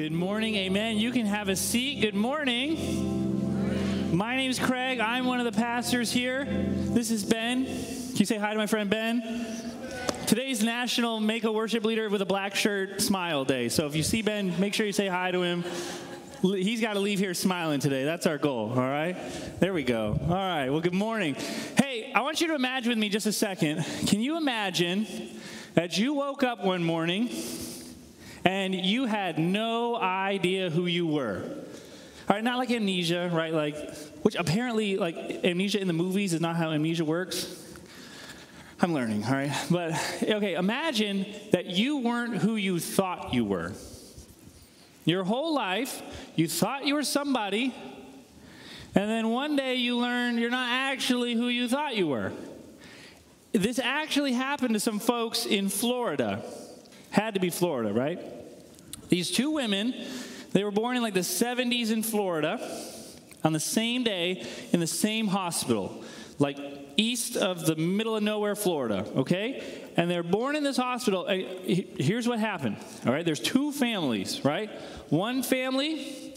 Good morning, amen. You can have a seat. Good morning. My name is Craig. I'm one of the pastors here. This is Ben. Can you say hi to my friend Ben? Today's National Make a Worship Leader with a Black Shirt Smile Day. So if you see Ben, make sure you say hi to him. He's got to leave here smiling today. That's our goal, all right? There we go. All right, well, good morning. Hey, I want you to imagine with me just a second. Can you imagine that you woke up one morning and you had no idea who you were. All right, not like amnesia, right? Like, which apparently, like, amnesia in the movies is not how amnesia works. I'm learning, all right? But, okay, imagine that you weren't who you thought you were. Your whole life, you thought you were somebody, and then one day you learn you're not actually who you thought you were. This actually happened to some folks in Florida. Had to be Florida, right? These two women, they were born in like the 70s in Florida on the same day in the same hospital, like east of the middle of nowhere, Florida, okay? And they're born in this hospital. Here's what happened, all right? There's two families, right? One family,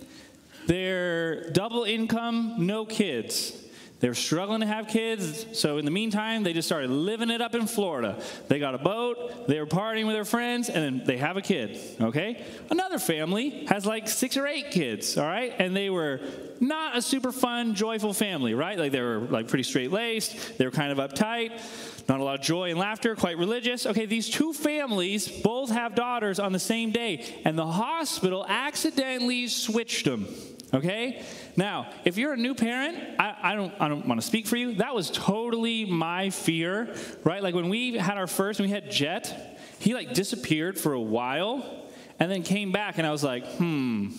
they're double income, no kids. They were struggling to have kids, so in the meantime, they just started living it up in Florida. They got a boat, they were partying with their friends, and then they have a kid, okay? Another family has like six or eight kids, all right? And they were not a super fun, joyful family, right? Like they were like pretty straight laced, they were kind of uptight, not a lot of joy and laughter, quite religious. Okay, these two families both have daughters on the same day, and the hospital accidentally switched them. Okay? Now, if you're a new parent, I, I don't, I don't want to speak for you. That was totally my fear, right? Like when we had our first, we had Jet, he like disappeared for a while and then came back, and I was like, hmm,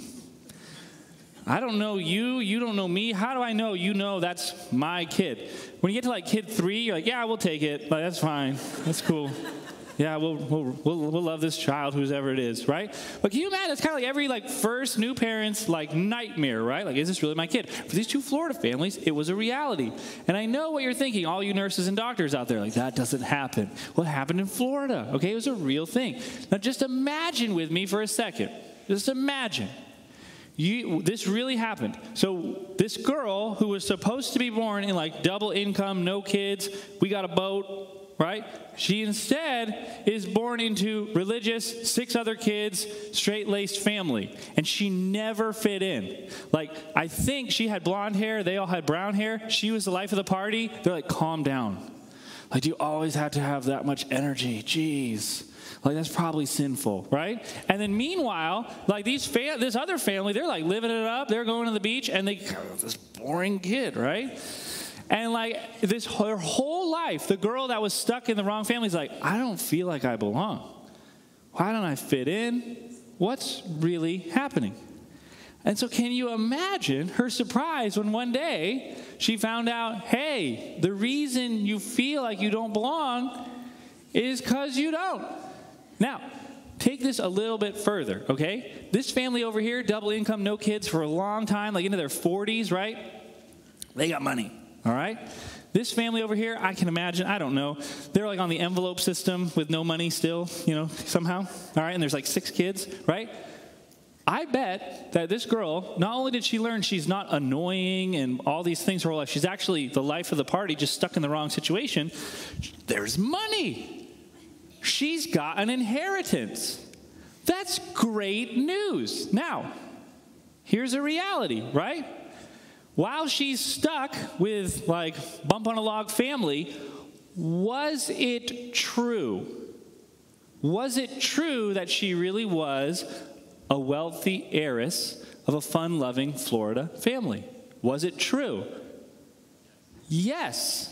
I don't know you, you don't know me. How do I know you know that's my kid? When you get to like kid three, you're like, yeah, we'll take it. Like, that's fine. That's cool. Yeah, we'll, we'll, we'll, love this child, whoever it is, right? But can you imagine? It's kind of like every like first new parent's like nightmare, right? Like, is this really my kid? For these two Florida families, it was a reality. And I know what you're thinking, all you nurses and doctors out there, like that doesn't happen. What happened in Florida? Okay, it was a real thing. Now, just imagine with me for a second. Just imagine. You, this really happened. So, this girl who was supposed to be born in like double income, no kids, we got a boat, right? She instead is born into religious, six other kids, straight laced family. And she never fit in. Like, I think she had blonde hair, they all had brown hair. She was the life of the party. They're like, calm down. Like, you always have to have that much energy? Jeez. Like, that's probably sinful, right? And then meanwhile, like these fam- this other family, they're like living it up. They're going to the beach and they, this boring kid, right? And like this her whole life, the girl that was stuck in the wrong family is like, I don't feel like I belong. Why don't I fit in? What's really happening? And so, can you imagine her surprise when one day she found out, hey, the reason you feel like you don't belong is because you don't. Now, take this a little bit further, okay? This family over here, double income, no kids for a long time, like into their 40s, right? They got money. All right? This family over here, I can imagine, I don't know, they're like on the envelope system with no money still, you know, somehow. All right? And there's like six kids, right? I bet that this girl, not only did she learn she's not annoying and all these things her whole life, she's actually the life of the party, just stuck in the wrong situation. There's money. She's got an inheritance. That's great news. Now, here's a reality, right? While she's stuck with like bump on a log family, was it true? Was it true that she really was a wealthy heiress of a fun loving Florida family? Was it true? Yes.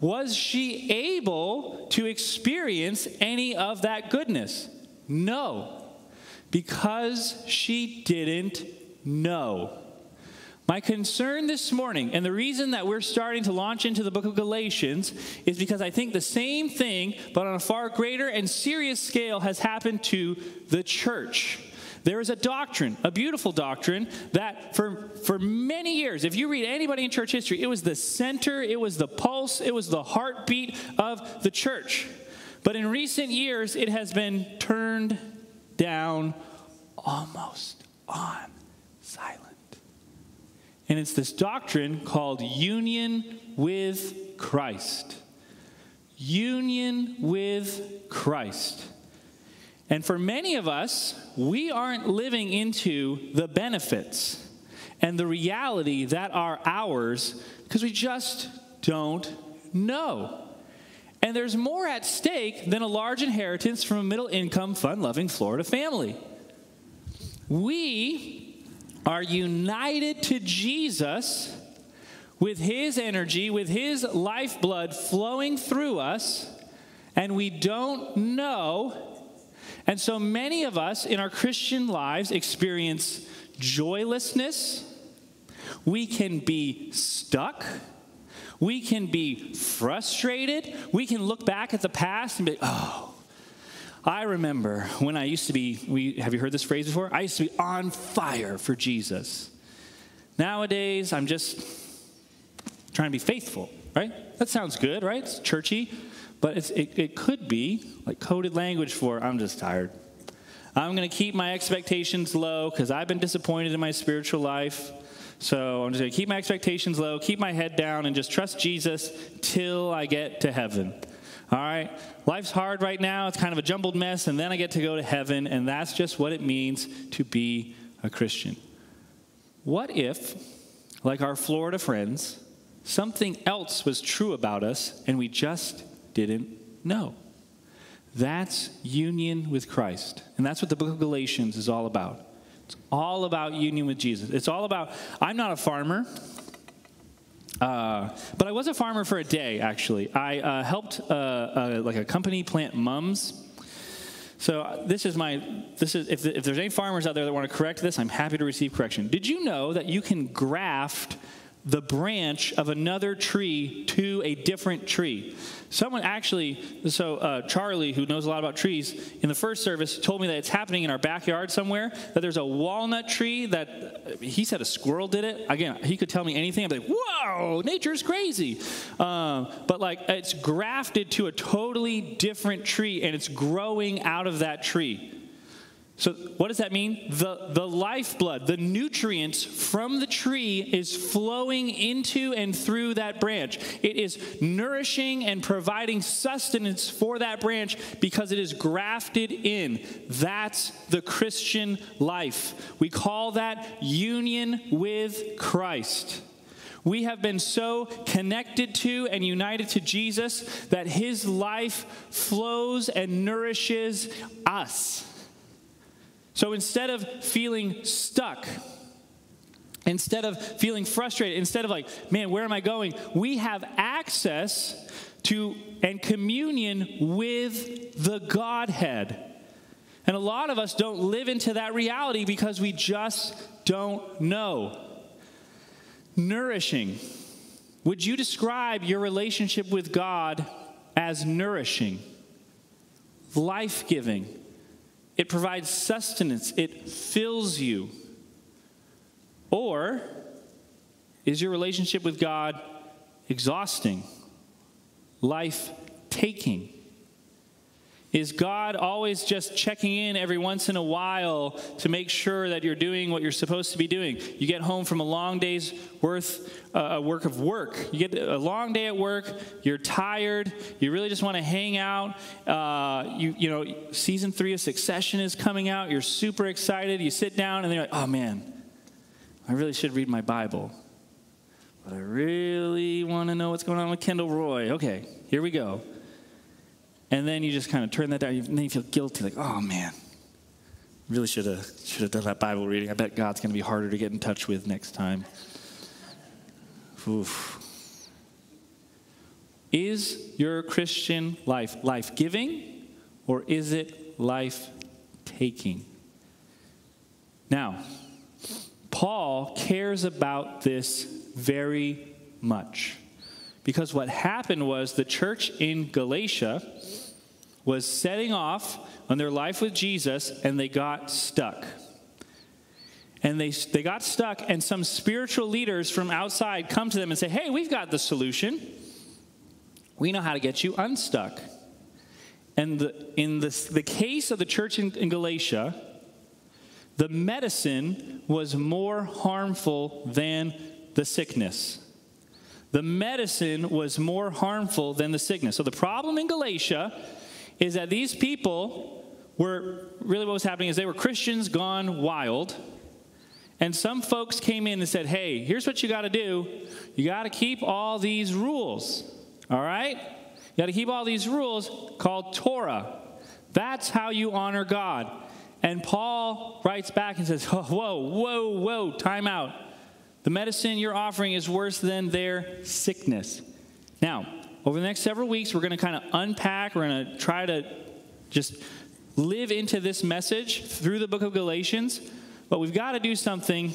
Was she able to experience any of that goodness? No, because she didn't know. My concern this morning, and the reason that we're starting to launch into the book of Galatians, is because I think the same thing, but on a far greater and serious scale, has happened to the church. There is a doctrine, a beautiful doctrine, that for, for many years, if you read anybody in church history, it was the center, it was the pulse, it was the heartbeat of the church. But in recent years, it has been turned down almost on silent. And it's this doctrine called union with Christ. Union with Christ. And for many of us, we aren't living into the benefits and the reality that are ours because we just don't know. And there's more at stake than a large inheritance from a middle income, fun loving Florida family. We are united to Jesus with his energy, with his lifeblood flowing through us, and we don't know. And so many of us in our Christian lives experience joylessness. We can be stuck. We can be frustrated. We can look back at the past and be, oh, I remember when I used to be, we, have you heard this phrase before? I used to be on fire for Jesus. Nowadays, I'm just trying to be faithful, right? That sounds good, right? It's churchy, but it's, it, it could be like coded language for I'm just tired. I'm going to keep my expectations low because I've been disappointed in my spiritual life. So I'm just going to keep my expectations low, keep my head down, and just trust Jesus till I get to heaven. All right? Life's hard right now. It's kind of a jumbled mess, and then I get to go to heaven, and that's just what it means to be a Christian. What if, like our Florida friends, something else was true about us and we just didn't know? That's union with Christ. And that's what the book of Galatians is all about. It's all about union with Jesus. It's all about, I'm not a farmer. Uh, but I was a farmer for a day, actually. I uh, helped uh, uh like a company plant mums. So uh, this is my this is if, if there's any farmers out there that want to correct this, I'm happy to receive correction. Did you know that you can graft the branch of another tree to a different tree. Someone actually, so uh, Charlie, who knows a lot about trees, in the first service told me that it's happening in our backyard somewhere, that there's a walnut tree that he said a squirrel did it. Again, he could tell me anything. I'd be like, whoa, nature's crazy. Um, but like, it's grafted to a totally different tree and it's growing out of that tree. So, what does that mean? The, the lifeblood, the nutrients from the tree is flowing into and through that branch. It is nourishing and providing sustenance for that branch because it is grafted in. That's the Christian life. We call that union with Christ. We have been so connected to and united to Jesus that his life flows and nourishes us. So instead of feeling stuck, instead of feeling frustrated, instead of like, man, where am I going? We have access to and communion with the Godhead. And a lot of us don't live into that reality because we just don't know. Nourishing. Would you describe your relationship with God as nourishing, life giving? It provides sustenance, it fills you. Or is your relationship with God exhausting, life taking? Is God always just checking in every once in a while to make sure that you're doing what you're supposed to be doing? You get home from a long day's worth uh, work of work. You get a long day at work. You're tired. You really just want to hang out. Uh, you you know, season three of Succession is coming out. You're super excited. You sit down and you're like, oh man, I really should read my Bible, but I really want to know what's going on with Kendall Roy. Okay, here we go. And then you just kind of turn that down, and then you feel guilty, like, oh man, really should have should have done that Bible reading. I bet God's going to be harder to get in touch with next time. Oof. Is your Christian life life giving or is it life taking? Now, Paul cares about this very much. Because what happened was the church in Galatia was setting off on their life with Jesus and they got stuck. And they, they got stuck, and some spiritual leaders from outside come to them and say, Hey, we've got the solution. We know how to get you unstuck. And the, in the, the case of the church in, in Galatia, the medicine was more harmful than the sickness. The medicine was more harmful than the sickness. So the problem in Galatia is that these people were really what was happening is they were Christians gone wild. And some folks came in and said, hey, here's what you got to do. You got to keep all these rules. All right? You got to keep all these rules called Torah. That's how you honor God. And Paul writes back and says, oh, Whoa, whoa, whoa, time out. The medicine you're offering is worse than their sickness. Now, over the next several weeks, we're going to kind of unpack, we're going to try to just live into this message through the book of Galatians, but we've got to do something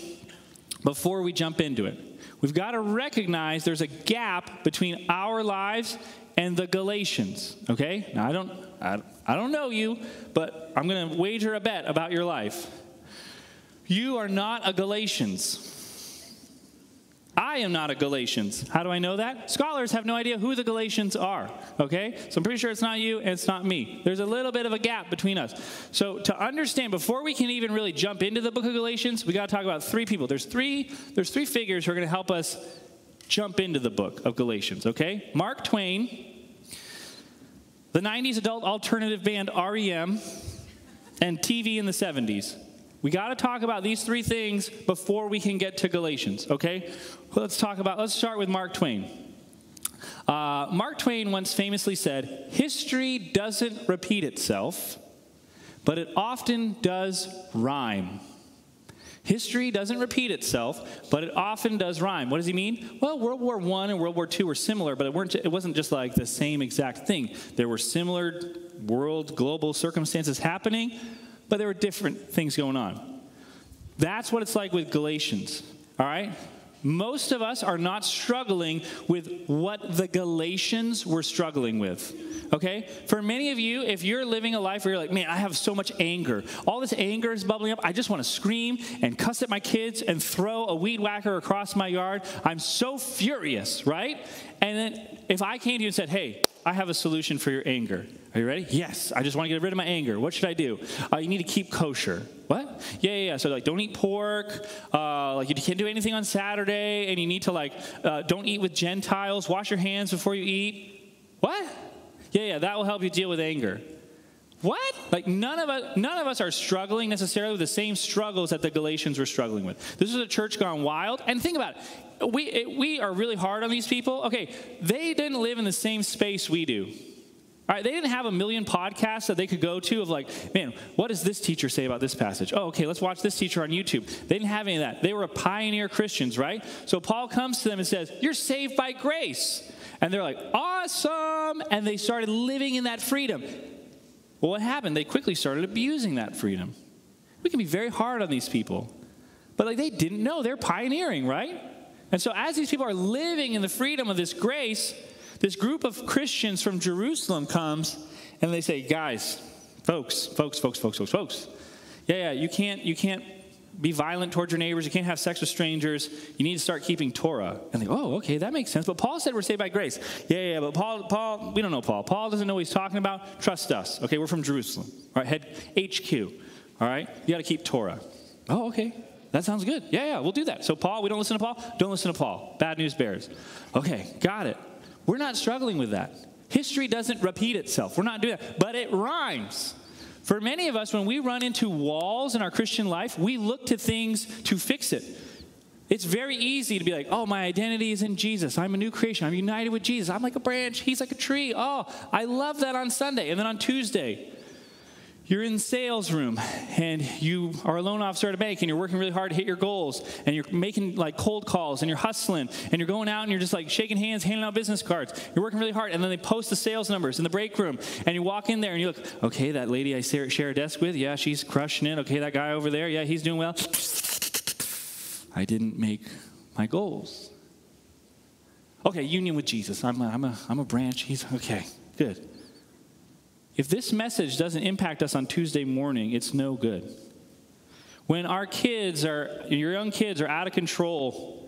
before we jump into it. We've got to recognize there's a gap between our lives and the Galatians, okay? Now, I don't, I, I don't know you, but I'm going to wager a bet about your life. You are not a Galatians. I am not a Galatians. How do I know that? Scholars have no idea who the Galatians are, okay? So I'm pretty sure it's not you and it's not me. There's a little bit of a gap between us. So to understand, before we can even really jump into the book of Galatians, we got to talk about three people. There's three, there's three figures who are going to help us jump into the book of Galatians, okay? Mark Twain, the 90s adult alternative band REM, and TV in the 70s. We got to talk about these three things before we can get to Galatians, okay? Let's talk about, let's start with Mark Twain. Uh, Mark Twain once famously said, History doesn't repeat itself, but it often does rhyme. History doesn't repeat itself, but it often does rhyme. What does he mean? Well, World War I and World War II were similar, but it, weren't, it wasn't just like the same exact thing. There were similar world, global circumstances happening, but there were different things going on. That's what it's like with Galatians, all right? Most of us are not struggling with what the Galatians were struggling with. Okay? For many of you, if you're living a life where you're like, man, I have so much anger, all this anger is bubbling up, I just want to scream and cuss at my kids and throw a weed whacker across my yard. I'm so furious, right? And then if I came to you and said, hey, I have a solution for your anger. Are you ready? Yes. I just want to get rid of my anger. What should I do? Uh, you need to keep kosher. What? Yeah, yeah, yeah. So like, don't eat pork. Uh, like, you can't do anything on Saturday, and you need to like, uh, don't eat with Gentiles. Wash your hands before you eat. What? Yeah, yeah. That will help you deal with anger. What? Like none of us none of us are struggling necessarily with the same struggles that the Galatians were struggling with. This is a church gone wild. And think about it we, we are really hard on these people. Okay, they didn't live in the same space we do. All right, they didn't have a million podcasts that they could go to of like, man, what does this teacher say about this passage? Oh, okay, let's watch this teacher on YouTube. They didn't have any of that. They were pioneer Christians, right? So Paul comes to them and says, You're saved by grace. And they're like, Awesome. And they started living in that freedom. Well, what happened? They quickly started abusing that freedom. We can be very hard on these people. But like they didn't know, they're pioneering, right? And so, as these people are living in the freedom of this grace, this group of Christians from Jerusalem comes and they say, Guys, folks, folks, folks, folks, folks, folks. Yeah, yeah, you can't, you can't be violent towards your neighbors. You can't have sex with strangers. You need to start keeping Torah. And they, go, oh, okay, that makes sense. But Paul said we're saved by grace. Yeah, yeah, but Paul, Paul, we don't know Paul. Paul doesn't know what he's talking about. Trust us. Okay, we're from Jerusalem. All right, head HQ. All right, you got to keep Torah. Oh, okay. That sounds good. Yeah, yeah, we'll do that. So, Paul, we don't listen to Paul? Don't listen to Paul. Bad news bears. Okay, got it. We're not struggling with that. History doesn't repeat itself. We're not doing that. But it rhymes. For many of us, when we run into walls in our Christian life, we look to things to fix it. It's very easy to be like, oh, my identity is in Jesus. I'm a new creation. I'm united with Jesus. I'm like a branch. He's like a tree. Oh, I love that on Sunday. And then on Tuesday, you're in sales room and you are a loan officer at a bank and you're working really hard to hit your goals and you're making like cold calls and you're hustling and you're going out and you're just like shaking hands, handing out business cards. You're working really hard and then they post the sales numbers in the break room and you walk in there and you look, okay, that lady I share a desk with, yeah, she's crushing it. Okay, that guy over there, yeah, he's doing well. I didn't make my goals. Okay, union with Jesus. I'm a, I'm a, I'm a branch. He's okay, good. If this message doesn't impact us on Tuesday morning, it's no good. When our kids are, your young kids are out of control,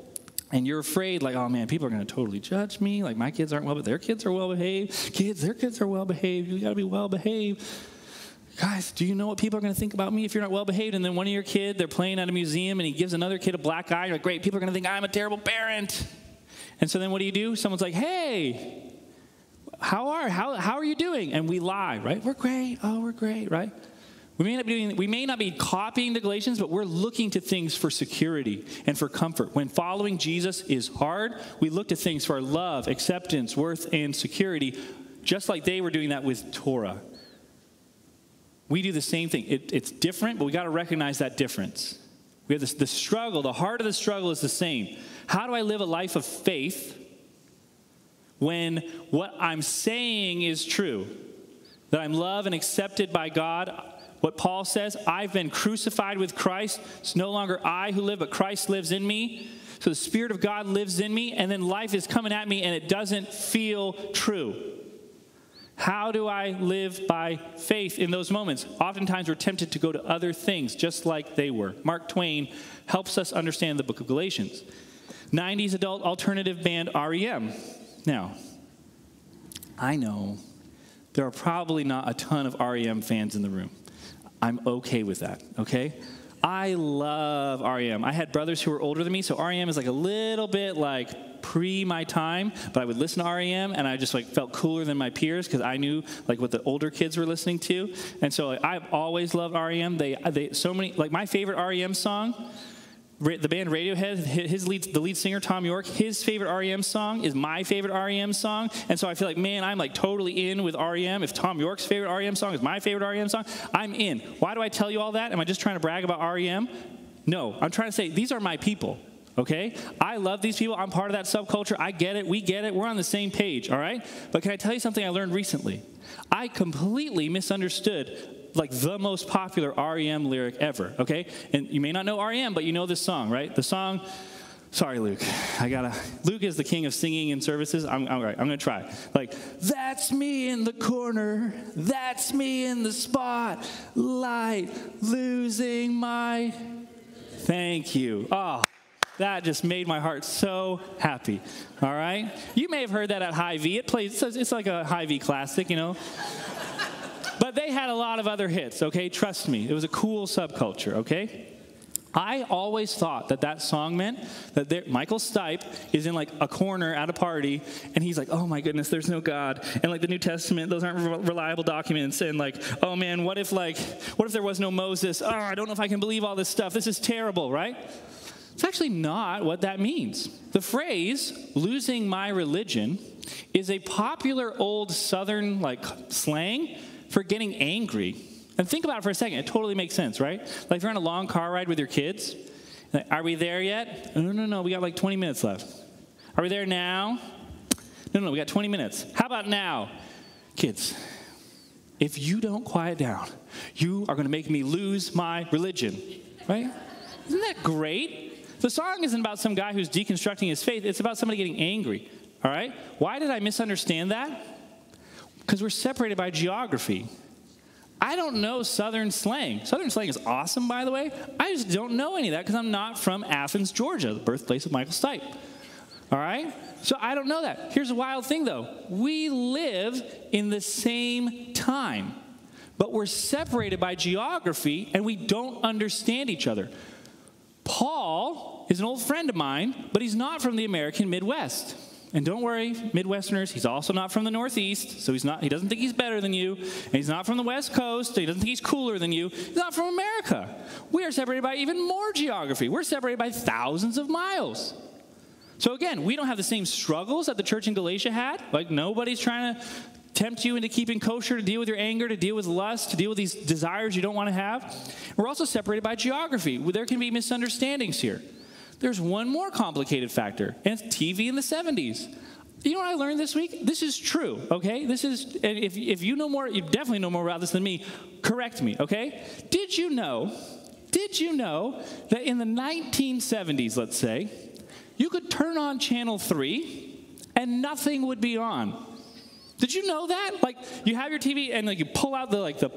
and you're afraid, like, oh man, people are going to totally judge me. Like, my kids aren't well, but their kids are well behaved. Kids, their kids are well behaved. You got to be well behaved. Guys, do you know what people are going to think about me if you're not well behaved? And then one of your kid, they're playing at a museum and he gives another kid a black eye. You're like, great, people are going to think I'm a terrible parent. And so then what do you do? Someone's like, hey, how are how, how are you doing? And we lie, right? We're great. Oh, we're great, right? We may, not be doing, we may not be copying the Galatians, but we're looking to things for security and for comfort. When following Jesus is hard, we look to things for love, acceptance, worth, and security, just like they were doing that with Torah. We do the same thing. It, it's different, but we got to recognize that difference. We have this, the struggle, the heart of the struggle is the same. How do I live a life of faith when what I'm saying is true? That I'm loved and accepted by God, what Paul says, I've been crucified with Christ. It's no longer I who live, but Christ lives in me. So the Spirit of God lives in me, and then life is coming at me, and it doesn't feel true. How do I live by faith in those moments? Oftentimes we're tempted to go to other things just like they were. Mark Twain helps us understand the book of Galatians. 90s adult alternative band REM. Now, I know there are probably not a ton of REM fans in the room. I'm okay with that, okay? I love REM. I had brothers who were older than me, so REM is like a little bit like pre my time, but I would listen to REM and I just like felt cooler than my peers because I knew like what the older kids were listening to. And so like, I've always loved REM. They, they, so many, like my favorite REM song the band Radiohead, his lead, the lead singer Thom Yorke, his favorite REM song is my favorite REM song, and so I feel like, man, I'm like totally in with REM. If Thom Yorke's favorite REM song is my favorite REM song, I'm in. Why do I tell you all that? Am I just trying to brag about REM? No, I'm trying to say these are my people. Okay? I love these people. I'm part of that subculture. I get it. We get it. We're on the same page, all right? But can I tell you something I learned recently? I completely misunderstood like the most popular REM lyric ever, okay? And you may not know REM, but you know this song, right? The song, sorry, Luke, I gotta, Luke is the king of singing in services. I'm, all right, I'm gonna try. Like, that's me in the corner, that's me in the spotlight, losing my, thank you. Oh, that just made my heart so happy. All right? You may have heard that at Hy-Vee. It plays, it's like a Hy-Vee classic, you know? But they had a lot of other hits, okay? Trust me. It was a cool subculture, okay? I always thought that that song meant that there, Michael Stipe is in like a corner at a party and he's like, oh my goodness, there's no God. And like the New Testament, those aren't re- reliable documents. And like, oh man, what if like, what if there was no Moses? Oh, I don't know if I can believe all this stuff. This is terrible, right? It's actually not what that means. The phrase, losing my religion, is a popular old Southern like slang for getting angry. And think about it for a second. It totally makes sense, right? Like if you're on a long car ride with your kids, like, are we there yet? Oh, no, no, no. We got like 20 minutes left. Are we there now? No, no, we got 20 minutes. How about now? Kids, if you don't quiet down, you are going to make me lose my religion, right? Isn't that great? The song isn't about some guy who's deconstructing his faith, it's about somebody getting angry, all right? Why did I misunderstand that? Because we're separated by geography. I don't know Southern slang. Southern slang is awesome, by the way. I just don't know any of that because I'm not from Athens, Georgia, the birthplace of Michael Stipe. All right? So I don't know that. Here's a wild thing, though we live in the same time, but we're separated by geography and we don't understand each other. Paul is an old friend of mine, but he's not from the American Midwest. And don't worry, Midwesterners, he's also not from the Northeast, so he's not, he doesn't think he's better than you. And he's not from the West Coast, so he doesn't think he's cooler than you. He's not from America. We are separated by even more geography. We're separated by thousands of miles. So again, we don't have the same struggles that the church in Galatia had. Like nobody's trying to tempt you into keeping kosher, to deal with your anger, to deal with lust, to deal with these desires you don't want to have. We're also separated by geography. There can be misunderstandings here. There's one more complicated factor, and it's TV in the 70s. You know what I learned this week? This is true, okay? This is, and if, if you know more, you definitely know more about this than me, correct me, okay? Did you know, did you know that in the 1970s, let's say, you could turn on channel 3 and nothing would be on? Did you know that? Like, you have your TV and like you pull out the like the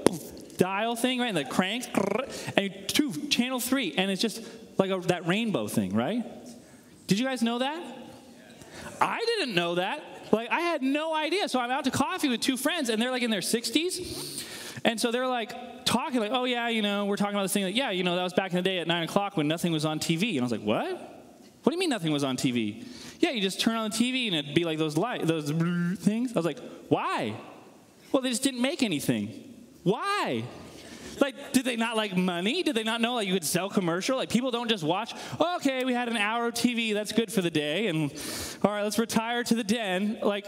dial thing, right? And the crank, and you channel 3, and it's just like a, that rainbow thing, right? Did you guys know that? I didn't know that. Like, I had no idea. So I'm out to coffee with two friends, and they're like in their 60s. And so they're like talking, like, oh, yeah, you know, we're talking about this thing. Like, yeah, you know, that was back in the day at 9 o'clock when nothing was on TV. And I was like, what? What do you mean nothing was on TV? Yeah, you just turn on the TV and it'd be like those light, those things. I was like, why? Well, they just didn't make anything. Why? Like, did they not like money? Did they not know like you could sell commercial? Like people don't just watch, okay, we had an hour of TV, that's good for the day, and all right, let's retire to the den. Like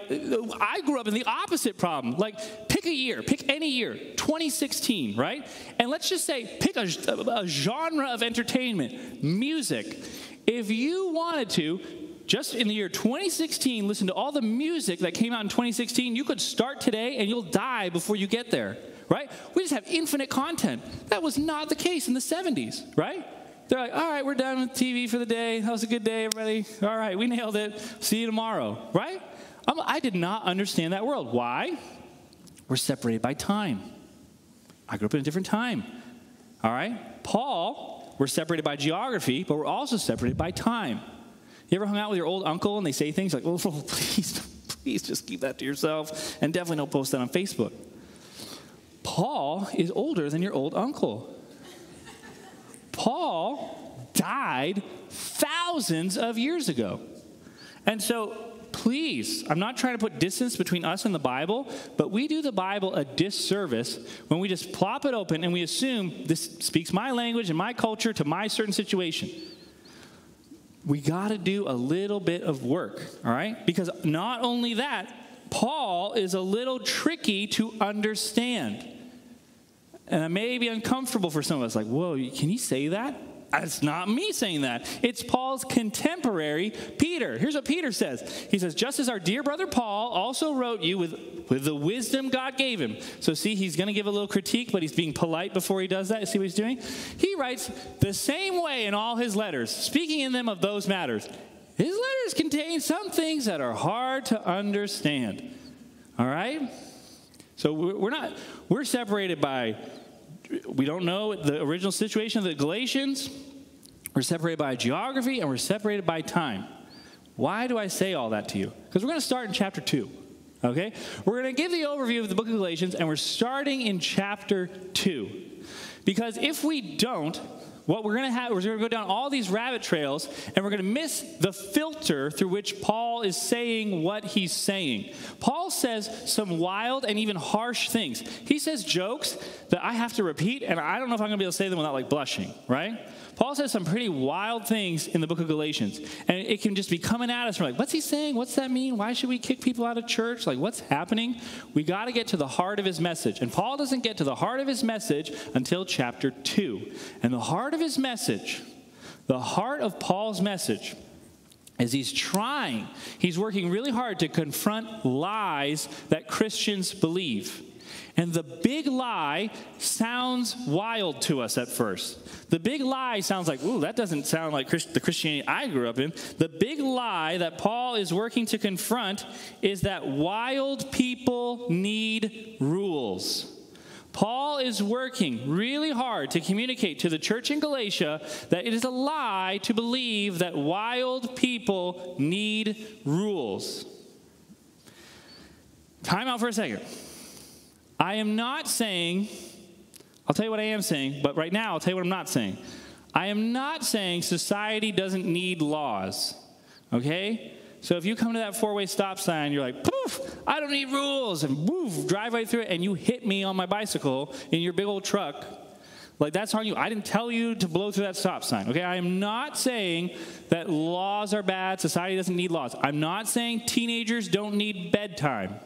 I grew up in the opposite problem. Like pick a year, pick any year, 2016, right? And let's just say pick a, a genre of entertainment, music. If you wanted to, just in the year 2016, listen to all the music that came out in 2016. You could start today and you'll die before you get there right? We just have infinite content. That was not the case in the 70s, right? They're like, all right, we're done with TV for the day. That was a good day, everybody. All right, we nailed it. See you tomorrow, right? I'm, I did not understand that world. Why? We're separated by time. I grew up in a different time. All right? Paul, we're separated by geography, but we're also separated by time. You ever hung out with your old uncle and they say things like, oh, please, please just keep that to yourself and definitely don't post that on Facebook? Paul is older than your old uncle. Paul died thousands of years ago. And so, please, I'm not trying to put distance between us and the Bible, but we do the Bible a disservice when we just plop it open and we assume this speaks my language and my culture to my certain situation. We got to do a little bit of work, all right? Because not only that, Paul is a little tricky to understand. And it may be uncomfortable for some of us, like, whoa, can you say that? It's not me saying that. It's Paul's contemporary, Peter. Here's what Peter says He says, Just as our dear brother Paul also wrote you with, with the wisdom God gave him. So, see, he's going to give a little critique, but he's being polite before he does that. See what he's doing? He writes the same way in all his letters, speaking in them of those matters. His letters contain some things that are hard to understand. All right? So we're not, we're separated by, we don't know the original situation of the Galatians. We're separated by geography and we're separated by time. Why do I say all that to you? Because we're going to start in chapter 2. Okay? We're going to give the overview of the book of Galatians and we're starting in chapter 2. Because if we don't, what we're going to have, is we're going to go down all these rabbit trails and we're going to miss the filter through which Paul is saying what he's saying. Paul says some wild and even harsh things. He says jokes that I have to repeat, and I don't know if I'm going to be able to say them without like blushing, right? Paul says some pretty wild things in the book of Galatians. And it can just be coming at us. We're like, what's he saying? What's that mean? Why should we kick people out of church? Like, what's happening? We got to get to the heart of his message. And Paul doesn't get to the heart of his message until chapter 2. And the heart of his message, the heart of Paul's message, is he's trying, he's working really hard to confront lies that Christians believe. And the big lie sounds wild to us at first. The big lie sounds like, ooh, that doesn't sound like Christ- the Christianity I grew up in. The big lie that Paul is working to confront is that wild people need rules. Paul is working really hard to communicate to the church in Galatia that it is a lie to believe that wild people need rules. Time out for a second. I am not saying, I'll tell you what I am saying, but right now I'll tell you what I'm not saying. I am not saying society doesn't need laws, okay? So if you come to that four way stop sign, you're like, poof, I don't need rules, and woof, drive right through it, and you hit me on my bicycle in your big old truck. Like, that's on you. I didn't tell you to blow through that stop sign, okay? I am not saying that laws are bad, society doesn't need laws. I'm not saying teenagers don't need bedtime.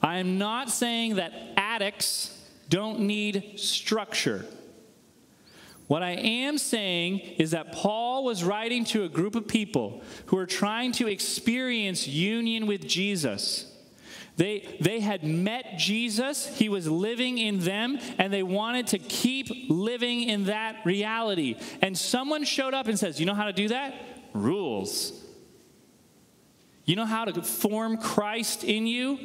I am not saying that addicts don't need structure. What I am saying is that Paul was writing to a group of people who were trying to experience union with Jesus. They, they had met Jesus, he was living in them, and they wanted to keep living in that reality. And someone showed up and says, You know how to do that? Rules. You know how to form Christ in you?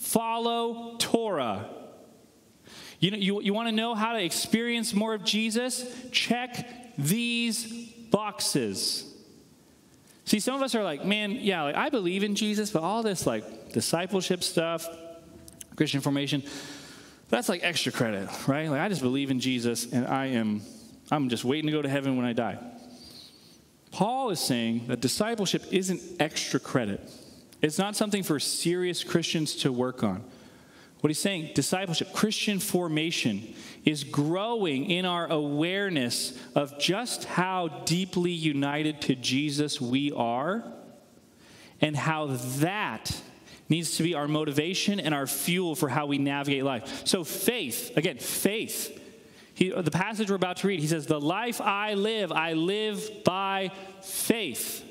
follow Torah. You, know, you, you want to know how to experience more of Jesus? Check these boxes. See, some of us are like, man, yeah, like, I believe in Jesus, but all this like discipleship stuff, Christian formation, That's like extra credit, right? Like I just believe in Jesus and I am I'm just waiting to go to heaven when I die. Paul is saying that discipleship isn't extra credit. It's not something for serious Christians to work on. What he's saying, discipleship, Christian formation, is growing in our awareness of just how deeply united to Jesus we are and how that needs to be our motivation and our fuel for how we navigate life. So, faith, again, faith. He, the passage we're about to read, he says, The life I live, I live by faith.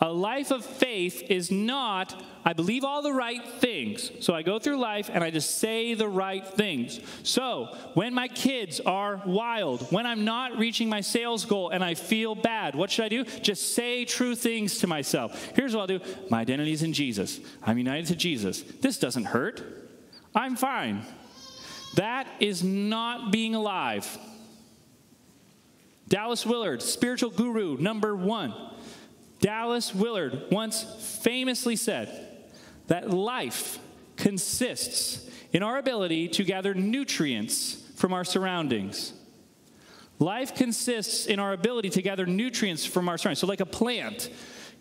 A life of faith is not, I believe all the right things. So I go through life and I just say the right things. So when my kids are wild, when I'm not reaching my sales goal and I feel bad, what should I do? Just say true things to myself. Here's what I'll do my identity is in Jesus. I'm united to Jesus. This doesn't hurt. I'm fine. That is not being alive. Dallas Willard, spiritual guru number one. Dallas Willard once famously said that life consists in our ability to gather nutrients from our surroundings. Life consists in our ability to gather nutrients from our surroundings. So, like a plant,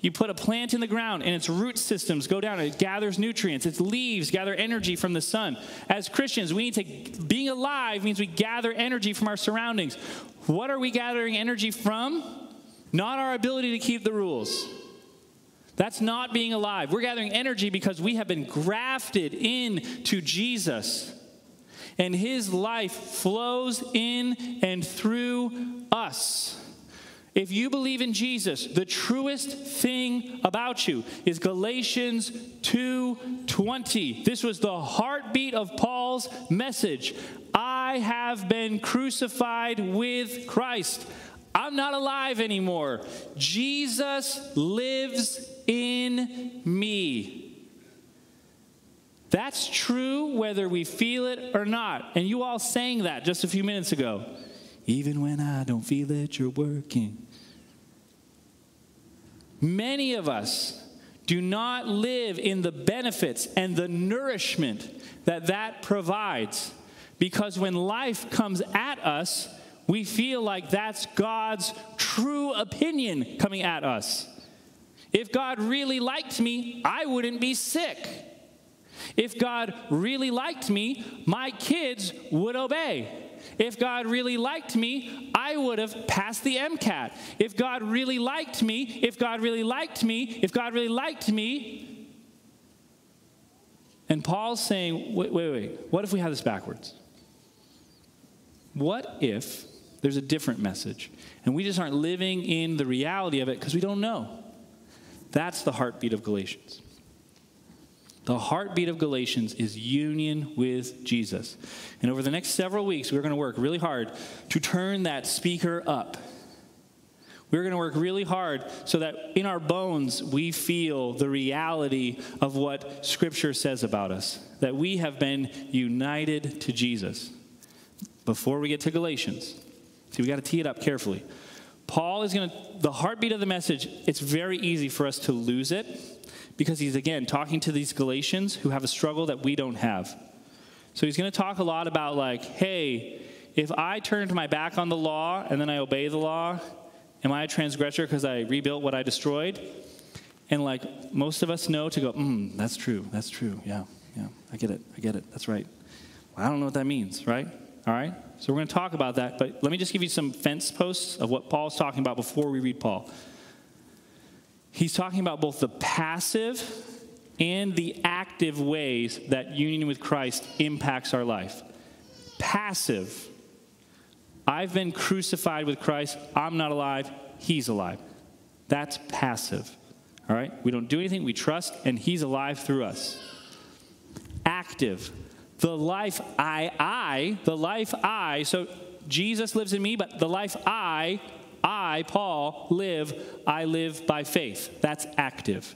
you put a plant in the ground and its root systems go down and it gathers nutrients. Its leaves gather energy from the sun. As Christians, we need to, being alive means we gather energy from our surroundings. What are we gathering energy from? not our ability to keep the rules. That's not being alive. We're gathering energy because we have been grafted into Jesus. And his life flows in and through us. If you believe in Jesus, the truest thing about you is Galatians 2:20. This was the heartbeat of Paul's message. I have been crucified with Christ. I'm not alive anymore. Jesus lives in me. That's true whether we feel it or not. And you all sang that just a few minutes ago. Even when I don't feel it, you're working. Many of us do not live in the benefits and the nourishment that that provides because when life comes at us, we feel like that's God's true opinion coming at us. If God really liked me, I wouldn't be sick. If God really liked me, my kids would obey. If God really liked me, I would have passed the MCAT. If God really liked me, if God really liked me, if God really liked me. And Paul's saying, wait, wait, wait, what if we have this backwards? What if there's a different message. And we just aren't living in the reality of it because we don't know. That's the heartbeat of Galatians. The heartbeat of Galatians is union with Jesus. And over the next several weeks, we're going to work really hard to turn that speaker up. We're going to work really hard so that in our bones we feel the reality of what Scripture says about us, that we have been united to Jesus. Before we get to Galatians, See, we got to tee it up carefully. Paul is going to, the heartbeat of the message, it's very easy for us to lose it because he's, again, talking to these Galatians who have a struggle that we don't have. So he's going to talk a lot about, like, hey, if I turn my back on the law and then I obey the law, am I a transgressor because I rebuilt what I destroyed? And, like, most of us know to go, hmm, that's true, that's true, yeah, yeah, I get it, I get it, that's right. Well, I don't know what that means, right? All right? So we're going to talk about that, but let me just give you some fence posts of what Paul's talking about before we read Paul. He's talking about both the passive and the active ways that union with Christ impacts our life. Passive. I've been crucified with Christ. I'm not alive. He's alive. That's passive. All right? We don't do anything. We trust, and He's alive through us. Active the life I, I, the life I, so Jesus lives in me, but the life I, I, Paul, live, I live by faith. That's active.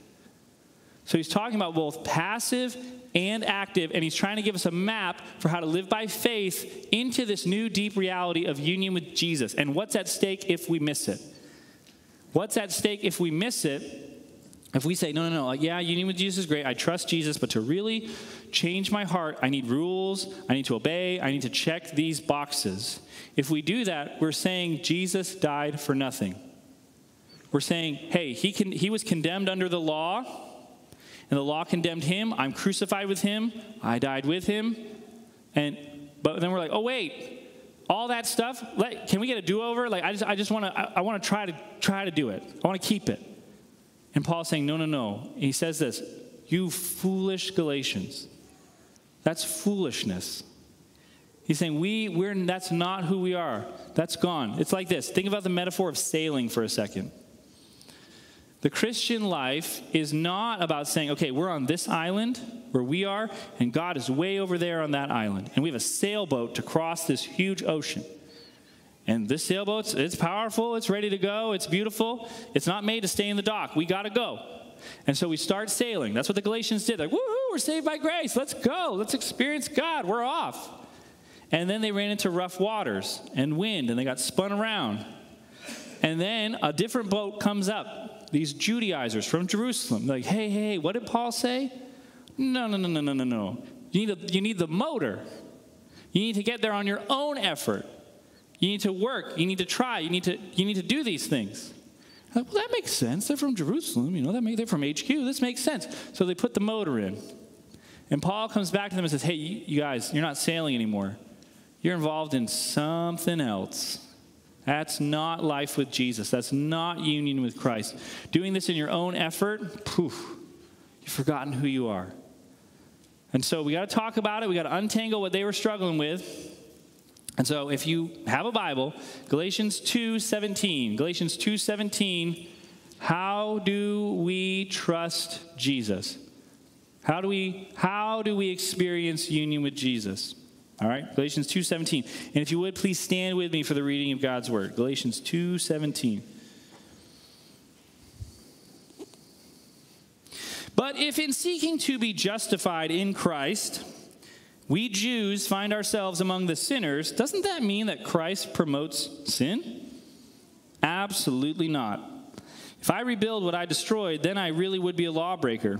So he's talking about both passive and active, and he's trying to give us a map for how to live by faith into this new deep reality of union with Jesus. And what's at stake if we miss it? What's at stake if we miss it? If we say, no, no, no, like, yeah, union with Jesus is great. I trust Jesus, but to really change my heart, I need rules, I need to obey, I need to check these boxes. If we do that, we're saying Jesus died for nothing. We're saying, hey, he, can, he was condemned under the law, and the law condemned him. I'm crucified with him, I died with him. And, but then we're like, oh, wait, all that stuff, let, can we get a do-over? Like, I just, I just want to, I, I want to try to try to do it. I want to keep it. And Paul's saying, no, no, no. He says this, you foolish Galatians. That's foolishness. He's saying we we're that's not who we are. That's gone. It's like this. Think about the metaphor of sailing for a second. The Christian life is not about saying, okay, we're on this island where we are, and God is way over there on that island. And we have a sailboat to cross this huge ocean. And this sailboat, it's powerful, it's ready to go, it's beautiful. It's not made to stay in the dock. We got to go. And so we start sailing. That's what the Galatians did. Like, woohoo, we're saved by grace. Let's go. Let's experience God. We're off. And then they ran into rough waters and wind, and they got spun around. And then a different boat comes up. These Judaizers from Jerusalem. They're like, hey, hey, what did Paul say? No, no, no, no, no, no, no. You need, you need the motor. You need to get there on your own effort. You need to work. You need to try. You need to, you need to do these things. Like, well, that makes sense. They're from Jerusalem. You know, that make, they're from HQ. This makes sense. So they put the motor in. And Paul comes back to them and says, Hey, you guys, you're not sailing anymore. You're involved in something else. That's not life with Jesus. That's not union with Christ. Doing this in your own effort, poof, you've forgotten who you are. And so we got to talk about it. We got to untangle what they were struggling with. And so if you have a Bible, Galatians 2:17, Galatians 2:17, how do we trust Jesus? How do we how do we experience union with Jesus? All right? Galatians 2:17. And if you would please stand with me for the reading of God's word. Galatians 2:17. But if in seeking to be justified in Christ, we Jews find ourselves among the sinners, doesn't that mean that Christ promotes sin? Absolutely not. If I rebuild what I destroyed, then I really would be a lawbreaker.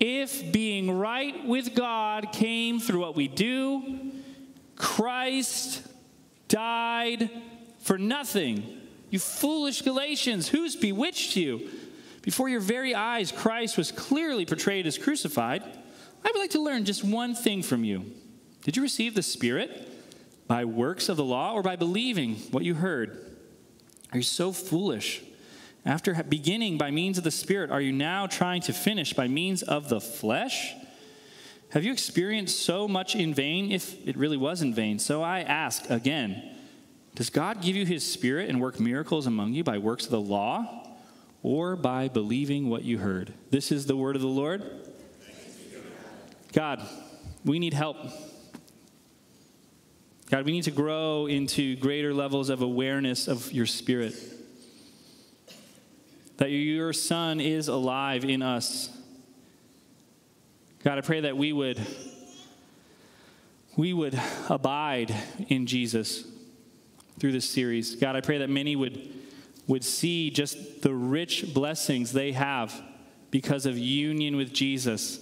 if being right with God came through what we do, Christ died for nothing. You foolish Galatians, who's bewitched you? Before your very eyes, Christ was clearly portrayed as crucified. I would like to learn just one thing from you. Did you receive the Spirit by works of the law or by believing what you heard? Are you so foolish? After beginning by means of the Spirit, are you now trying to finish by means of the flesh? Have you experienced so much in vain, if it really was in vain? So I ask again Does God give you his Spirit and work miracles among you by works of the law? or by believing what you heard. This is the word of the Lord. God, we need help. God, we need to grow into greater levels of awareness of your spirit. That your son is alive in us. God, I pray that we would we would abide in Jesus through this series. God, I pray that many would would see just the rich blessings they have because of union with Jesus.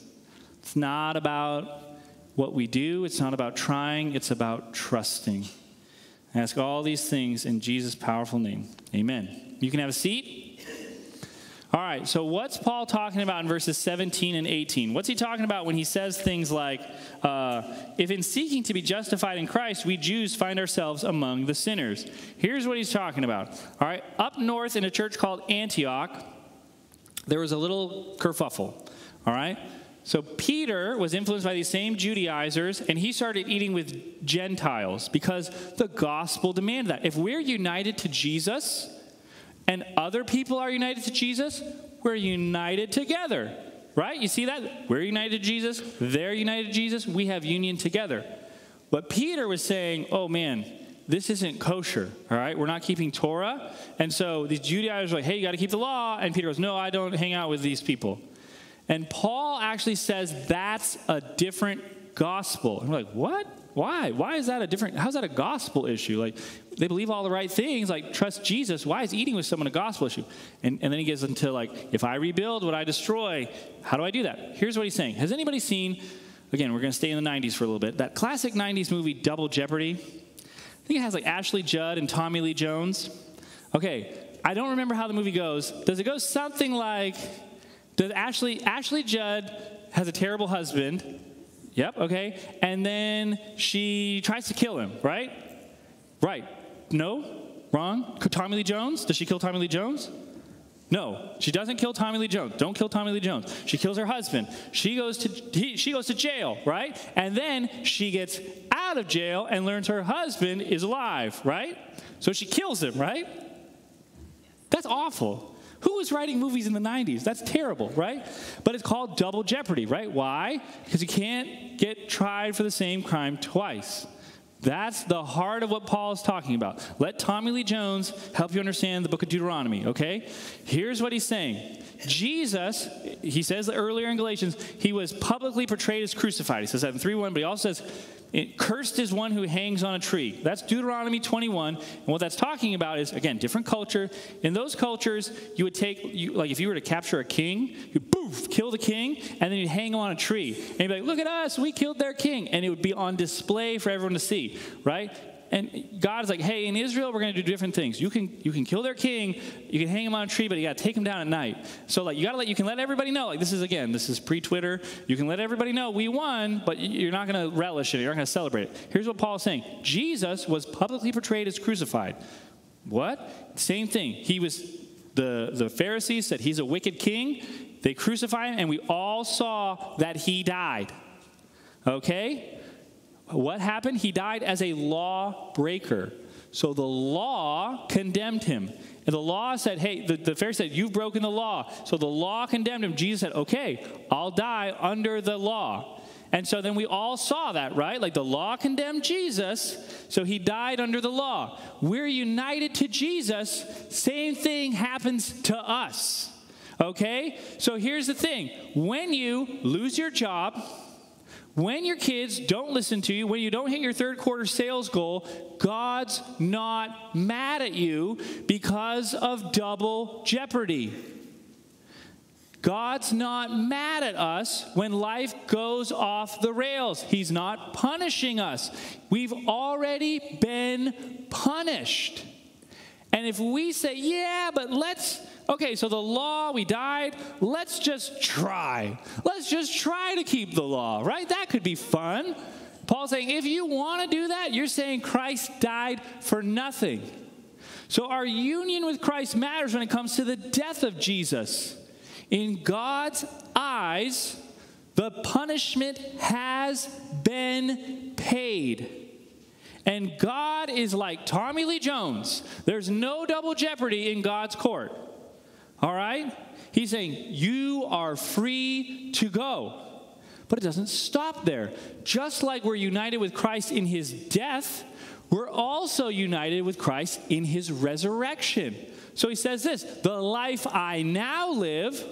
It's not about what we do, it's not about trying, it's about trusting. I ask all these things in Jesus' powerful name. Amen. You can have a seat. All right, so what's Paul talking about in verses 17 and 18? What's he talking about when he says things like, uh, if in seeking to be justified in Christ, we Jews find ourselves among the sinners? Here's what he's talking about. All right, up north in a church called Antioch, there was a little kerfuffle. All right, so Peter was influenced by these same Judaizers, and he started eating with Gentiles because the gospel demanded that. If we're united to Jesus, and other people are united to Jesus, we're united together. right? You see that? We're united to Jesus, they're united to Jesus, we have union together. But Peter was saying, oh man, this isn't kosher, all right? We're not keeping Torah. And so these Judaizers are like, hey, you got to keep the law. And Peter goes, no, I don't hang out with these people. And Paul actually says that's a different gospel. And we're like, what? Why? Why is that a different, how's that a gospel issue? Like, they believe all the right things, like trust Jesus. Why is eating with someone a gospel issue? And, and then he gets into like, if I rebuild, what I destroy, how do I do that? Here's what he's saying. Has anybody seen, again, we're going to stay in the 90s for a little bit, that classic 90s movie, Double Jeopardy? I think it has like Ashley Judd and Tommy Lee Jones. Okay, I don't remember how the movie goes. Does it go something like does Ashley Ashley Judd has a terrible husband? Yep, okay. And then she tries to kill him, right? Right. No? Wrong? Tommy Lee Jones? Does she kill Tommy Lee Jones? No, she doesn't kill Tommy Lee Jones. Don't kill Tommy Lee Jones. She kills her husband. She goes to he, she goes to jail, right? And then she gets out of jail and learns her husband is alive, right? So she kills him, right? That's awful. Who was writing movies in the 90s? That's terrible, right? But it's called double jeopardy, right? Why? Because you can't get tried for the same crime twice. That's the heart of what Paul is talking about. Let Tommy Lee Jones help you understand the book of Deuteronomy, okay? Here's what he's saying Jesus, he says earlier in Galatians, he was publicly portrayed as crucified. He says that in 3 1, but he also says, Cursed is one who hangs on a tree. That's Deuteronomy 21. And what that's talking about is, again, different culture. In those cultures, you would take, you, like if you were to capture a king, you'd poof, kill the king, and then you'd hang him on a tree. And you'd be like, look at us, we killed their king. And it would be on display for everyone to see, right? And God is like, hey, in Israel, we're going to do different things. You can you can kill their king, you can hang him on a tree, but you got to take him down at night. So like you got to let you can let everybody know. Like this is again, this is pre-Twitter. You can let everybody know we won, but you're not going to relish it. You're not going to celebrate it. Here's what Paul's saying: Jesus was publicly portrayed as crucified. What? Same thing. He was the the Pharisees said he's a wicked king. They crucified him, and we all saw that he died. Okay? What happened? He died as a lawbreaker. So the law condemned him. And the law said, hey, the, the Pharisee said, you've broken the law. So the law condemned him. Jesus said, okay, I'll die under the law. And so then we all saw that, right? Like the law condemned Jesus, so he died under the law. We're united to Jesus, same thing happens to us. Okay? So here's the thing when you lose your job, when your kids don't listen to you, when you don't hit your third quarter sales goal, God's not mad at you because of double jeopardy. God's not mad at us when life goes off the rails. He's not punishing us. We've already been punished. And if we say, yeah, but let's okay, so the law, we died. Let's just try. Let's just try to keep the law, right? That could be fun. Paul's saying, if you want to do that, you're saying Christ died for nothing. So our union with Christ matters when it comes to the death of Jesus. In God's eyes, the punishment has been paid. And God is like Tommy Lee Jones. There's no double jeopardy in God's court. All right? He's saying, You are free to go. But it doesn't stop there. Just like we're united with Christ in his death, we're also united with Christ in his resurrection. So he says this The life I now live,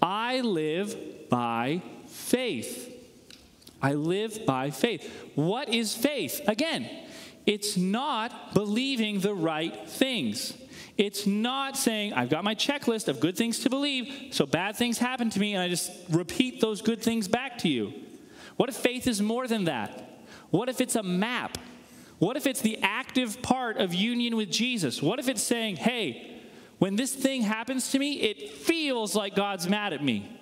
I live by faith. I live by faith. What is faith? Again, it's not believing the right things. It's not saying, I've got my checklist of good things to believe, so bad things happen to me, and I just repeat those good things back to you. What if faith is more than that? What if it's a map? What if it's the active part of union with Jesus? What if it's saying, hey, when this thing happens to me, it feels like God's mad at me.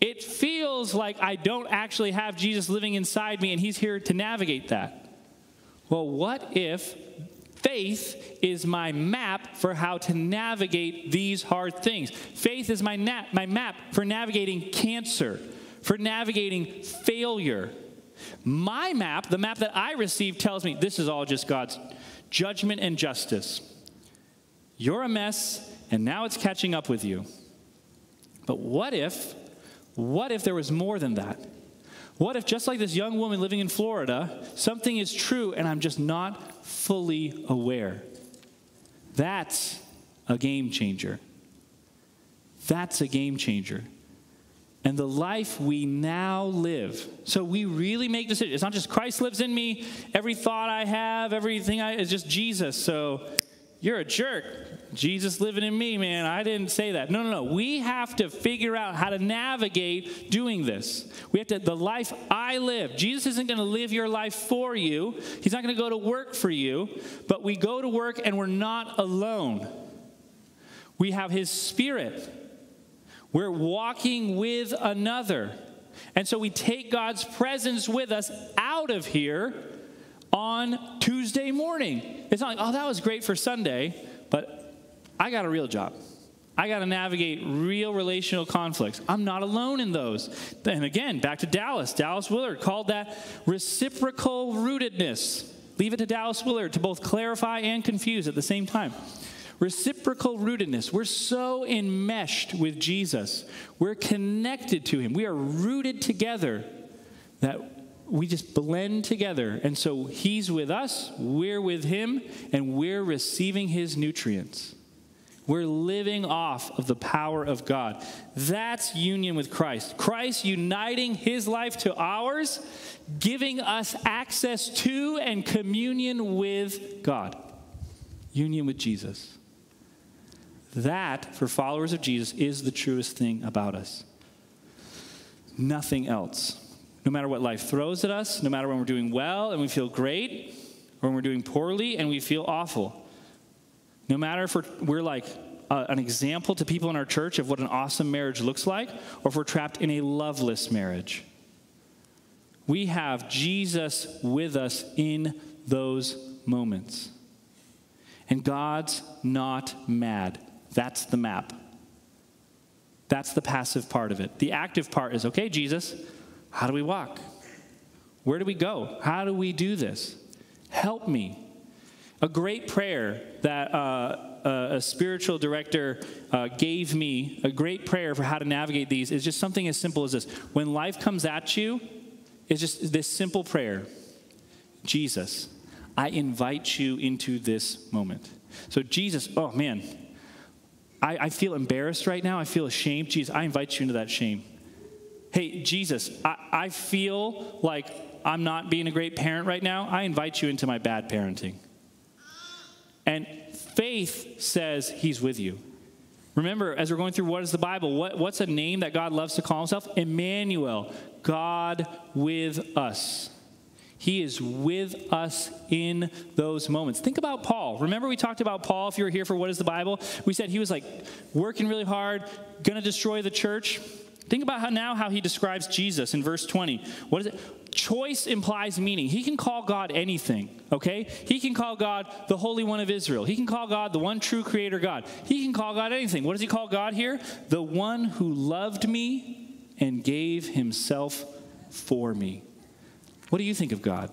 It feels like I don't actually have Jesus living inside me and he's here to navigate that. Well, what if Faith is my map for how to navigate these hard things. Faith is my, na- my map for navigating cancer, for navigating failure. My map, the map that I received, tells me this is all just God's judgment and justice. You're a mess, and now it's catching up with you. But what if, what if there was more than that? What if, just like this young woman living in Florida, something is true and I'm just not fully aware? That's a game changer. That's a game changer. And the life we now live. So we really make decisions. It's not just Christ lives in me, every thought I have, everything I is just Jesus. So you're a jerk. Jesus living in me, man. I didn't say that. No, no, no. We have to figure out how to navigate doing this. We have to, the life I live. Jesus isn't going to live your life for you, He's not going to go to work for you, but we go to work and we're not alone. We have His Spirit. We're walking with another. And so we take God's presence with us out of here on Tuesday morning. It's not like, oh, that was great for Sunday, but I got a real job. I got to navigate real relational conflicts. I'm not alone in those. And again, back to Dallas. Dallas Willard called that reciprocal rootedness. Leave it to Dallas Willard to both clarify and confuse at the same time. Reciprocal rootedness. We're so enmeshed with Jesus. We're connected to him. We are rooted together that we just blend together. And so he's with us, we're with him, and we're receiving his nutrients. We're living off of the power of God. That's union with Christ. Christ uniting his life to ours, giving us access to and communion with God. Union with Jesus. That, for followers of Jesus, is the truest thing about us. Nothing else. No matter what life throws at us, no matter when we're doing well and we feel great, or when we're doing poorly and we feel awful. No matter if we're, we're like uh, an example to people in our church of what an awesome marriage looks like, or if we're trapped in a loveless marriage. We have Jesus with us in those moments. And God's not mad. That's the map. That's the passive part of it. The active part is okay, Jesus, how do we walk? Where do we go? How do we do this? Help me. A great prayer that uh, a spiritual director uh, gave me, a great prayer for how to navigate these, is just something as simple as this. When life comes at you, it's just this simple prayer Jesus, I invite you into this moment. So, Jesus, oh man, I, I feel embarrassed right now. I feel ashamed. Jesus, I invite you into that shame. Hey, Jesus, I, I feel like I'm not being a great parent right now. I invite you into my bad parenting. And faith says he's with you. Remember, as we're going through what is the Bible, what, what's a name that God loves to call himself? Emmanuel, God with us. He is with us in those moments. Think about Paul. Remember, we talked about Paul if you were here for What is the Bible? We said he was like working really hard, gonna destroy the church. Think about how now how he describes Jesus in verse 20. What is it? Choice implies meaning. He can call God anything, okay? He can call God the Holy One of Israel. He can call God the one true creator God. He can call God anything. What does he call God here? The one who loved me and gave himself for me. What do you think of God?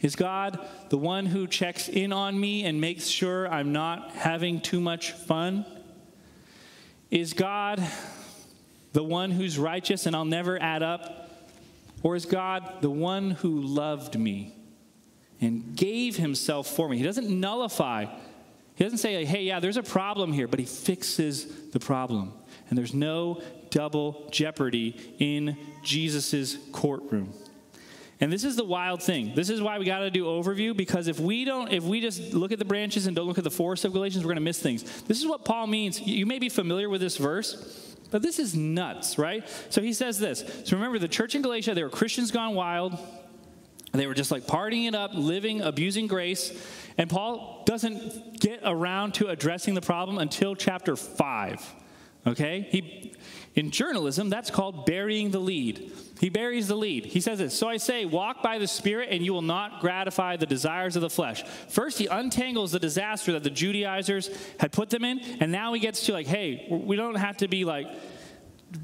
Is God the one who checks in on me and makes sure I'm not having too much fun? Is God the one who's righteous and I'll never add up? Or is God the one who loved me and gave himself for me? He doesn't nullify, he doesn't say, hey, yeah, there's a problem here, but he fixes the problem. And there's no double jeopardy in Jesus' courtroom. And this is the wild thing. This is why we got to do overview because if we don't, if we just look at the branches and don't look at the forest of Galatians, we're going to miss things. This is what Paul means. You may be familiar with this verse. This is nuts, right? So he says this. So remember, the church in Galatia, they were Christians gone wild. They were just like partying it up, living, abusing grace. And Paul doesn't get around to addressing the problem until chapter 5. Okay? He, in journalism, that's called burying the lead. He buries the lead. He says this So I say, walk by the Spirit, and you will not gratify the desires of the flesh. First, he untangles the disaster that the Judaizers had put them in, and now he gets to like, hey, we don't have to be like,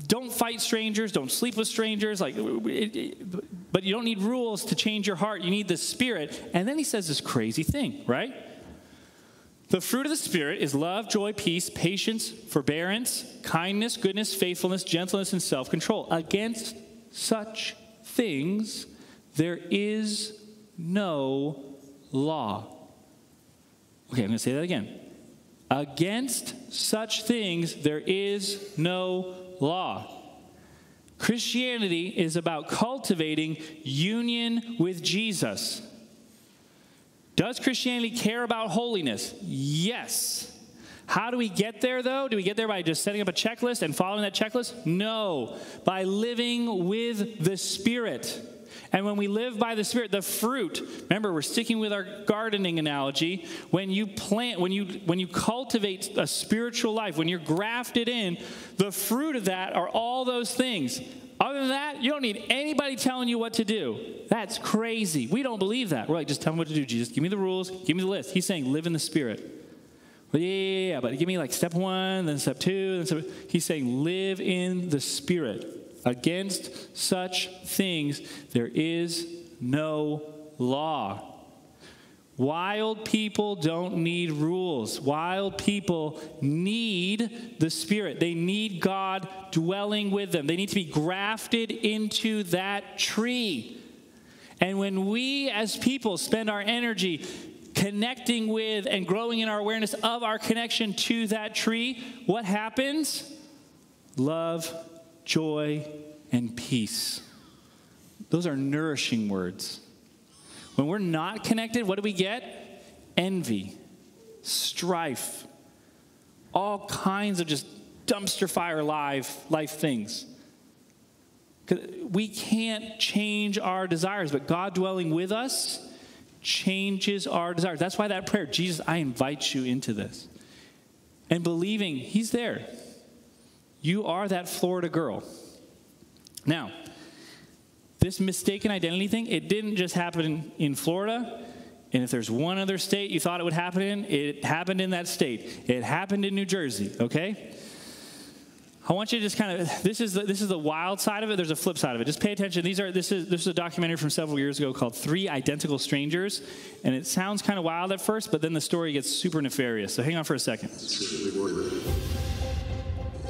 don't fight strangers, don't sleep with strangers, like, but you don't need rules to change your heart. You need the Spirit. And then he says this crazy thing, right? The fruit of the Spirit is love, joy, peace, patience, forbearance, kindness, goodness, faithfulness, gentleness, and self control. Against such things there is no law. Okay, I'm going to say that again. Against such things there is no law. Christianity is about cultivating union with Jesus. Does Christianity care about holiness? Yes. How do we get there, though? Do we get there by just setting up a checklist and following that checklist? No, by living with the Spirit. And when we live by the Spirit, the fruit, remember, we're sticking with our gardening analogy. When you plant, when you when you cultivate a spiritual life, when you're grafted in, the fruit of that are all those things. Other than that, you don't need anybody telling you what to do. That's crazy. We don't believe that. We're like, just tell me what to do, Jesus. Give me the rules, give me the list. He's saying, live in the Spirit. Well, yeah, yeah, yeah, but give me like step one, then step two, then step. He's saying, live in the Spirit. Against such things there is no law. Wild people don't need rules. Wild people need the Spirit. They need God dwelling with them. They need to be grafted into that tree. And when we as people spend our energy connecting with and growing in our awareness of our connection to that tree, what happens? Love joy, and peace. Those are nourishing words. When we're not connected, what do we get? Envy, strife, all kinds of just dumpster fire life, life things. We can't change our desires, but God dwelling with us changes our desires. That's why that prayer, Jesus, I invite you into this. And believing He's there. You are that Florida girl. Now, this mistaken identity thing, it didn't just happen in, Florida. And if there's one other state you thought it would happen in, it happened in that state. It happened in New Jersey, okay? I want you to just kind of this is the, this is the wild side of it. There's a flip side of it. Just pay attention. These are this is this is a documentary from several years ago called Three Identical Strangers, and it sounds kind of wild at first, but then the story gets super nefarious. So hang on for a second.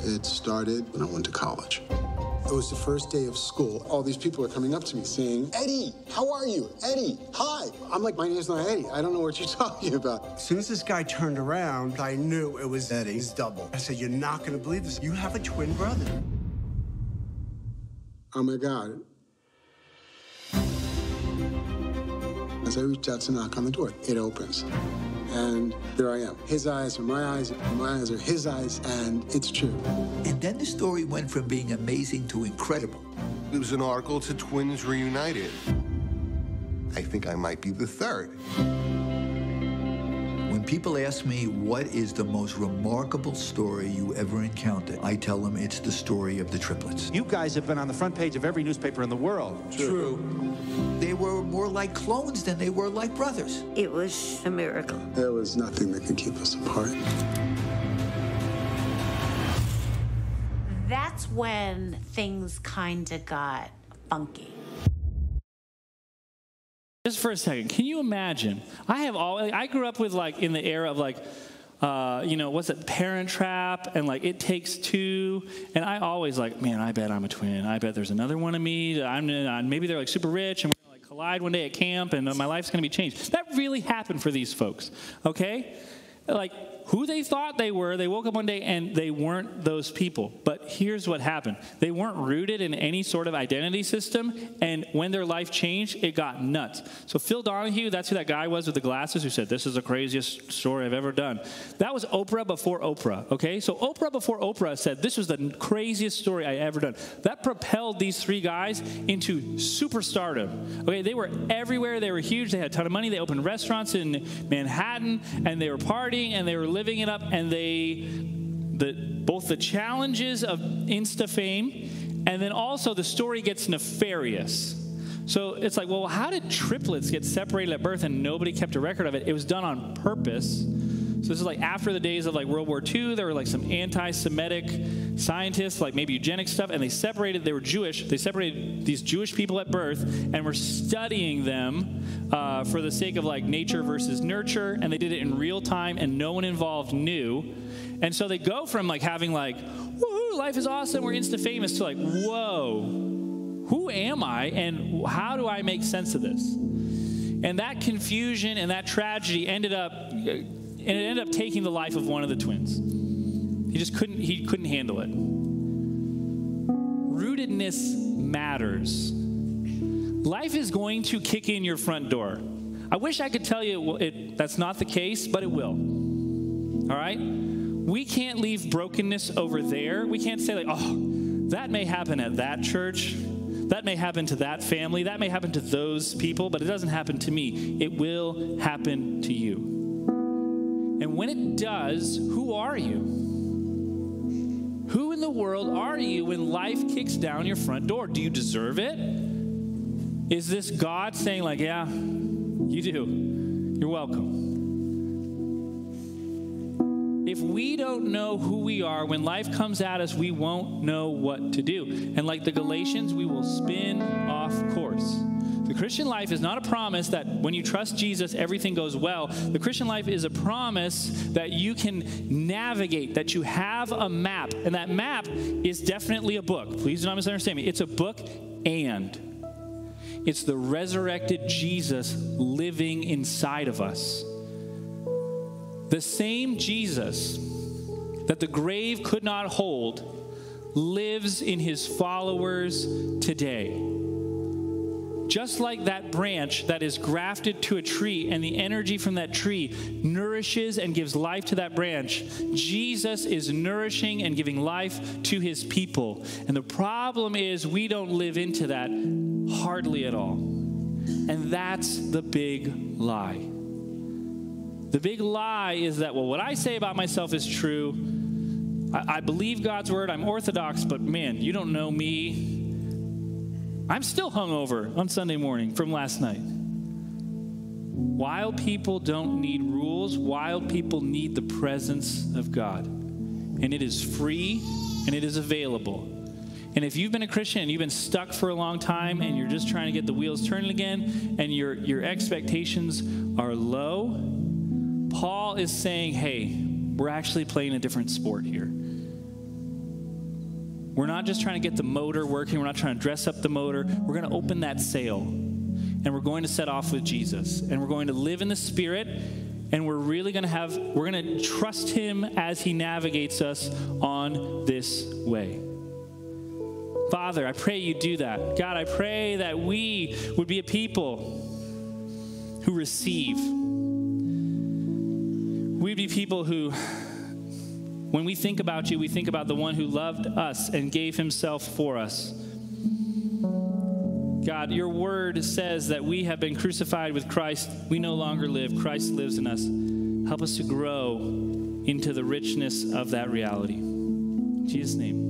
It started when I went to college. It was the first day of school. All these people are coming up to me saying, Eddie, how are you? Eddie, hi. I'm like, my name's not Eddie. I don't know what you're talking about. As soon as this guy turned around, I knew it was Eddie's double. I said, You're not going to believe this. You have a twin brother. Oh my God. As I reached out to knock on the door, it opens. And there I am. His eyes are my eyes, my eyes are his eyes, and it's true. And then the story went from being amazing to incredible. It was an article to Twins Reunited. I think I might be the third. When people ask me what is the most remarkable story you ever encountered, I tell them it's the story of the triplets. You guys have been on the front page of every newspaper in the world. True. They were more like clones than they were like brothers. It was a miracle. There was nothing that could keep us apart. That's when things kind of got funky. Just for a second, can you imagine? I have all. I grew up with like in the era of like, uh, you know, what's it, Parent Trap, and like It Takes Two, and I always like, man, I bet I'm a twin. I bet there's another one of me. I'm uh, maybe they're like super rich, and we're gonna like collide one day at camp, and uh, my life's gonna be changed. That really happened for these folks. Okay, like who they thought they were. They woke up one day and they weren't those people. But here's what happened they weren't rooted in any sort of identity system. And when their life changed, it got nuts. So, Phil Donahue, that's who that guy was with the glasses who said, This is the craziest story I've ever done. That was Oprah before Oprah, okay? So, Oprah before Oprah said, This was the craziest story I ever done. That propelled these three guys into superstardom. Okay, they were everywhere. They were huge. They had a ton of money. They opened restaurants in Manhattan and they were partying and they were living it up, and they, the, both the challenges of Insta fame, and then also the story gets nefarious. So it's like, well, how did triplets get separated at birth and nobody kept a record of it? It was done on purpose So this is like after the days of like World War II. There were like some anti-Semitic scientists, like maybe eugenics stuff, and they separated. They were Jewish. They separated these Jewish people at birth and were studying them uh, for the sake of like nature versus nurture. And they did it in real time, and no one involved knew. And so they go from like having like, woohoo, life is awesome, we're insta famous, to like, whoa, who am I, and how do I make sense of this? And that confusion and that tragedy ended up, and it ended up taking the life of one of the twins. He just couldn't, he couldn't handle it. Rootedness matters. Life is going to kick in your front door. I wish I could tell you it, it, that's not the case, but it will. All right? We can't leave brokenness over there. We can't say, like, oh, that may happen at that church. That may happen to that family. That may happen to those people, but it doesn't happen to me. It will happen to you. And when it does, who are you? Who in the world are you when life kicks down your front door? Do you deserve it? Is this God saying, like, yeah, you do? You're welcome. If we don't know who we are, when life comes at us, we won't know what to do. And like the Galatians, we will spin off course. Christian life is not a promise that when you trust Jesus, everything goes well. The Christian life is a promise that you can navigate, that you have a map. And that map is definitely a book. Please do not misunderstand me. It's a book and it's the resurrected Jesus living inside of us. The same Jesus that the grave could not hold lives in his followers today. Just like that branch that is grafted to a tree and the energy from that tree nourishes and gives life to that branch, Jesus is nourishing and giving life to his people. And the problem is we don't live into that hardly at all. And that's the big lie. The big lie is that, well, what I say about myself is true. I, I, believe God's word. I'm Orthodox, but man, you don't know me. I'm still hungover on Sunday morning from last night. Wild people don't need rules, wild people need the presence of God. And it is free and it is available. And if you've been a Christian and you've been stuck for a long time and you're just trying to get the wheels turning again and your, your expectations are low, Paul is saying, hey, we're actually playing a different sport here. We're not just trying to get the motor working, we're not trying to dress up the motor. We're going to open that sail and we're going to set off with Jesus and we're going to live in the Spirit and we're really going to have, we're going to trust Him as He navigates us on this way. Father, I pray you do that. God, I pray that we would be a people who receive We'd be people who, when we think about you, we think about the one who loved us and gave himself for us. God, your word says that we have been crucified with Christ. We no longer live, Christ lives in us. Help us to grow into the richness of that reality. In Jesus' name.